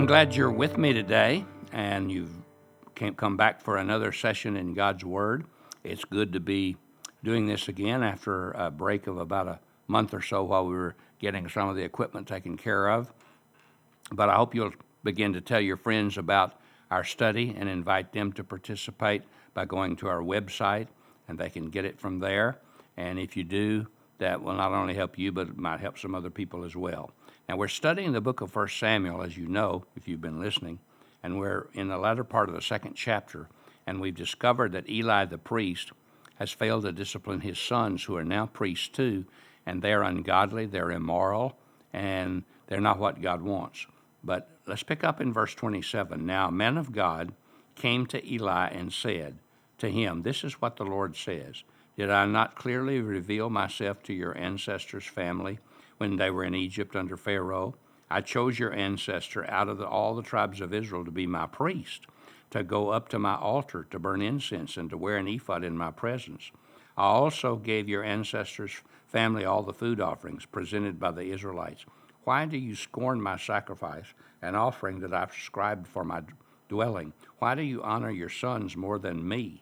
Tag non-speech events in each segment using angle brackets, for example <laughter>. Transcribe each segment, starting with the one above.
I'm glad you're with me today and you've came, come back for another session in God's Word. It's good to be doing this again after a break of about a month or so while we were getting some of the equipment taken care of. But I hope you'll begin to tell your friends about our study and invite them to participate by going to our website and they can get it from there. And if you do, that will not only help you, but it might help some other people as well. Now, we're studying the book of 1 Samuel, as you know, if you've been listening, and we're in the latter part of the second chapter, and we've discovered that Eli the priest has failed to discipline his sons, who are now priests too, and they're ungodly, they're immoral, and they're not what God wants. But let's pick up in verse 27. Now, a man of God came to Eli and said to him, This is what the Lord says Did I not clearly reveal myself to your ancestors' family when they were in Egypt under Pharaoh? I chose your ancestor out of the, all the tribes of Israel to be my priest, to go up to my altar to burn incense and to wear an ephod in my presence. I also gave your ancestors' family all the food offerings presented by the Israelites. Why do you scorn my sacrifice and offering that I've prescribed for my dwelling? Why do you honor your sons more than me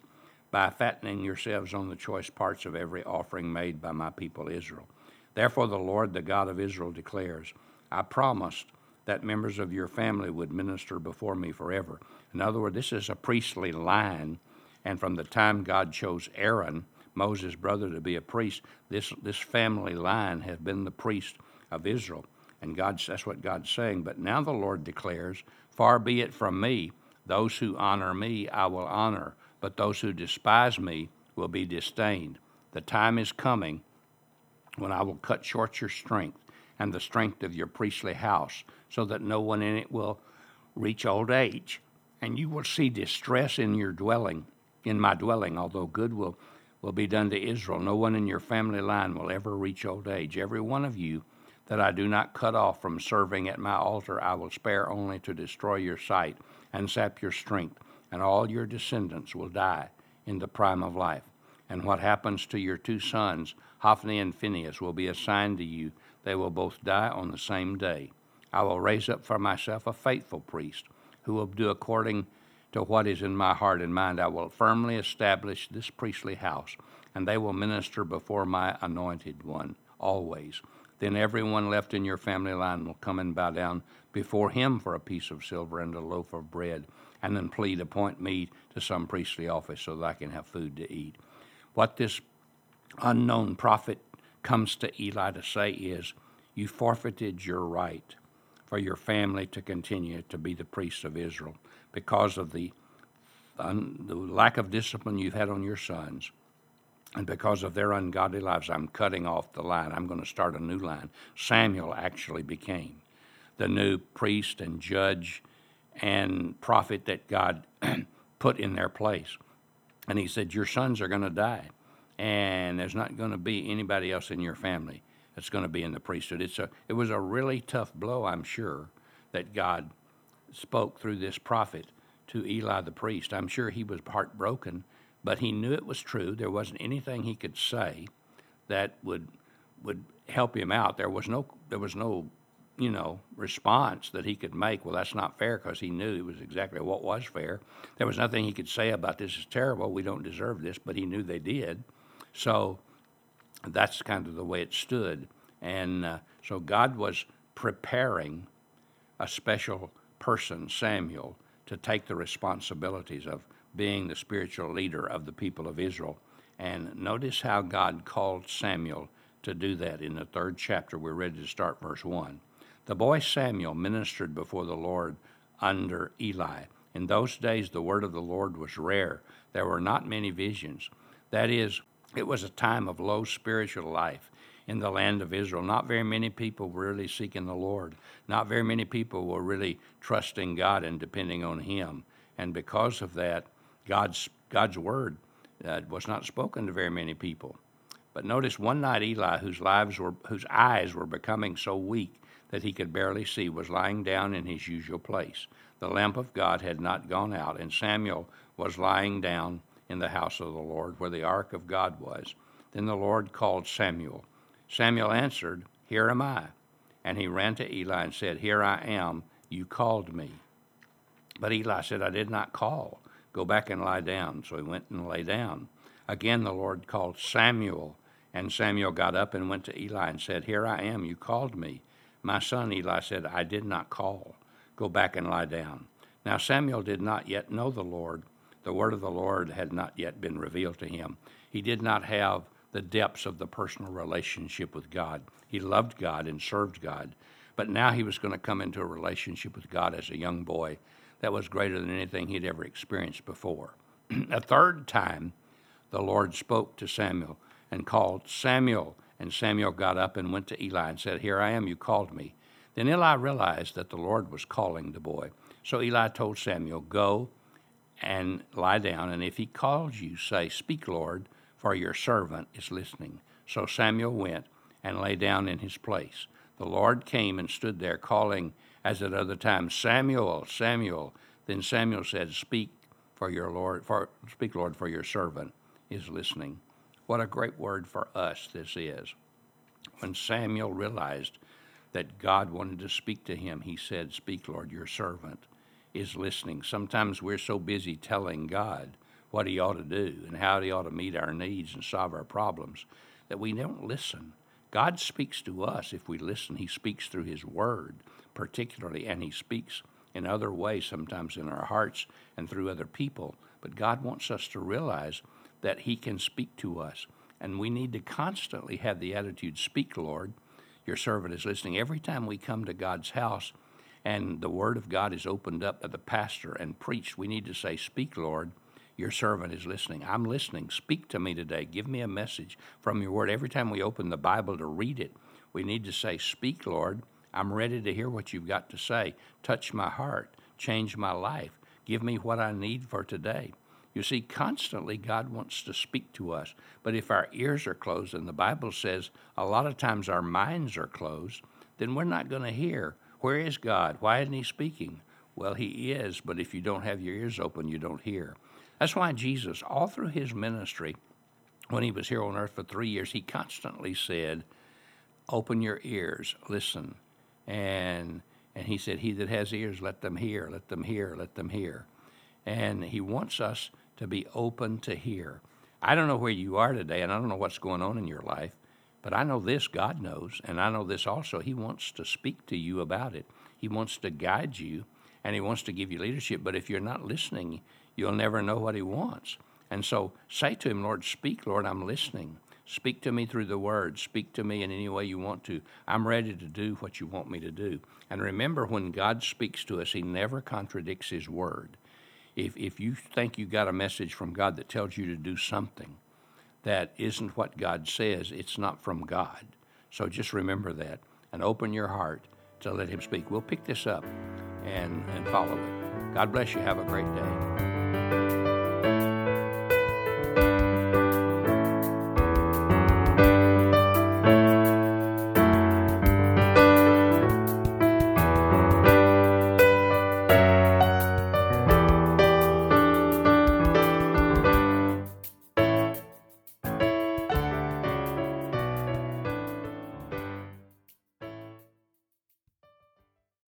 by fattening yourselves on the choice parts of every offering made by my people Israel? Therefore, the Lord, the God of Israel, declares, I promised that members of your family would minister before me forever. In other words, this is a priestly line, and from the time God chose Aaron, Moses' brother, to be a priest, this, this family line has been the priest of Israel. And God, that's what God's saying. But now the Lord declares, Far be it from me, those who honor me I will honor, but those who despise me will be disdained. The time is coming when I will cut short your strength and the strength of your priestly house, so that no one in it will reach old age. And you will see distress in your dwelling, in my dwelling, although good will, will be done to Israel. No one in your family line will ever reach old age. Every one of you that I do not cut off from serving at my altar, I will spare only to destroy your sight and sap your strength, and all your descendants will die in the prime of life. And what happens to your two sons, Hophni and Phinehas, will be assigned to you they will both die on the same day. I will raise up for myself a faithful priest who will do according to what is in my heart and mind. I will firmly establish this priestly house, and they will minister before my anointed one always. Then everyone left in your family line will come and bow down before him for a piece of silver and a loaf of bread, and then plead, Appoint me to some priestly office so that I can have food to eat. What this unknown prophet comes to Eli to say is, You forfeited your right for your family to continue to be the priests of Israel because of the, the lack of discipline you've had on your sons. And because of their ungodly lives, I'm cutting off the line. I'm going to start a new line. Samuel actually became the new priest and judge and prophet that God <clears throat> put in their place. And he said, Your sons are going to die and there's not going to be anybody else in your family that's going to be in the priesthood. It's a, it was a really tough blow, I'm sure, that God spoke through this prophet to Eli the priest. I'm sure he was heartbroken, but he knew it was true. There wasn't anything he could say that would would help him out. There was no there was no you know response that he could make. Well, that's not fair because he knew it was exactly what was fair. There was nothing he could say about this is terrible. We don't deserve this, but he knew they did. So that's kind of the way it stood. And uh, so God was preparing a special person, Samuel, to take the responsibilities of being the spiritual leader of the people of Israel. And notice how God called Samuel to do that in the third chapter. We're ready to start verse 1. The boy Samuel ministered before the Lord under Eli. In those days, the word of the Lord was rare. There were not many visions. That is, it was a time of low spiritual life in the land of Israel. Not very many people were really seeking the Lord. Not very many people were really trusting God and depending on Him. And because of that, God's, God's word uh, was not spoken to very many people. But notice one night Eli, whose lives were, whose eyes were becoming so weak that he could barely see, was lying down in his usual place. The lamp of God had not gone out, and Samuel was lying down in the house of the Lord, where the ark of God was. Then the Lord called Samuel. Samuel answered, Here am I. And he ran to Eli and said, Here I am. You called me. But Eli said, I did not call. Go back and lie down. So he went and lay down. Again, the Lord called Samuel. And Samuel got up and went to Eli and said, Here I am. You called me. My son, Eli said, I did not call. Go back and lie down. Now Samuel did not yet know the Lord. The word of the Lord had not yet been revealed to him. He did not have the depths of the personal relationship with God. He loved God and served God. But now he was going to come into a relationship with God as a young boy that was greater than anything he'd ever experienced before. <clears throat> a third time, the Lord spoke to Samuel and called Samuel. And Samuel got up and went to Eli and said, Here I am, you called me. Then Eli realized that the Lord was calling the boy. So Eli told Samuel, Go and lie down, and if he calls you, say, Speak, Lord, for your servant is listening. So Samuel went and lay down in his place. The Lord came and stood there, calling as at other times, Samuel, Samuel. Then Samuel said, Speak, for your Lord, for speak, Lord, for your servant is listening. What a great word for us this is. When Samuel realized that God wanted to speak to him, he said, Speak, Lord, your servant is listening. Sometimes we're so busy telling God what he ought to do and how he ought to meet our needs and solve our problems that we don't listen. God speaks to us if we listen. He speaks through his word, particularly, and he speaks in other ways, sometimes in our hearts and through other people. But God wants us to realize that He can speak to us. And we need to constantly have the attitude Speak, Lord. Your servant is listening. Every time we come to God's house and the Word of God is opened up by the pastor and preached, we need to say, Speak, Lord. Your servant is listening. I'm listening. Speak to me today. Give me a message from your Word. Every time we open the Bible to read it, we need to say, Speak, Lord. I'm ready to hear what you've got to say. Touch my heart. Change my life. Give me what I need for today. You see, constantly God wants to speak to us. But if our ears are closed, and the Bible says a lot of times our minds are closed, then we're not going to hear. Where is God? Why isn't He speaking? Well, He is, but if you don't have your ears open, you don't hear. That's why Jesus, all through His ministry, when He was here on earth for three years, He constantly said, Open your ears, listen. And, and He said, He that has ears, let them hear, let them hear, let them hear. And He wants us to be open to hear. I don't know where you are today, and I don't know what's going on in your life, but I know this God knows, and I know this also. He wants to speak to you about it, He wants to guide you, and He wants to give you leadership. But if you're not listening, you'll never know what He wants. And so say to Him, Lord, speak, Lord, I'm listening. Speak to me through the word. Speak to me in any way you want to. I'm ready to do what you want me to do. And remember, when God speaks to us, He never contradicts His word if, if you think you got a message from God that tells you to do something that isn't what God says, it's not from God. So just remember that and open your heart to let Him speak. We'll pick this up and, and follow it. God bless you. Have a great day.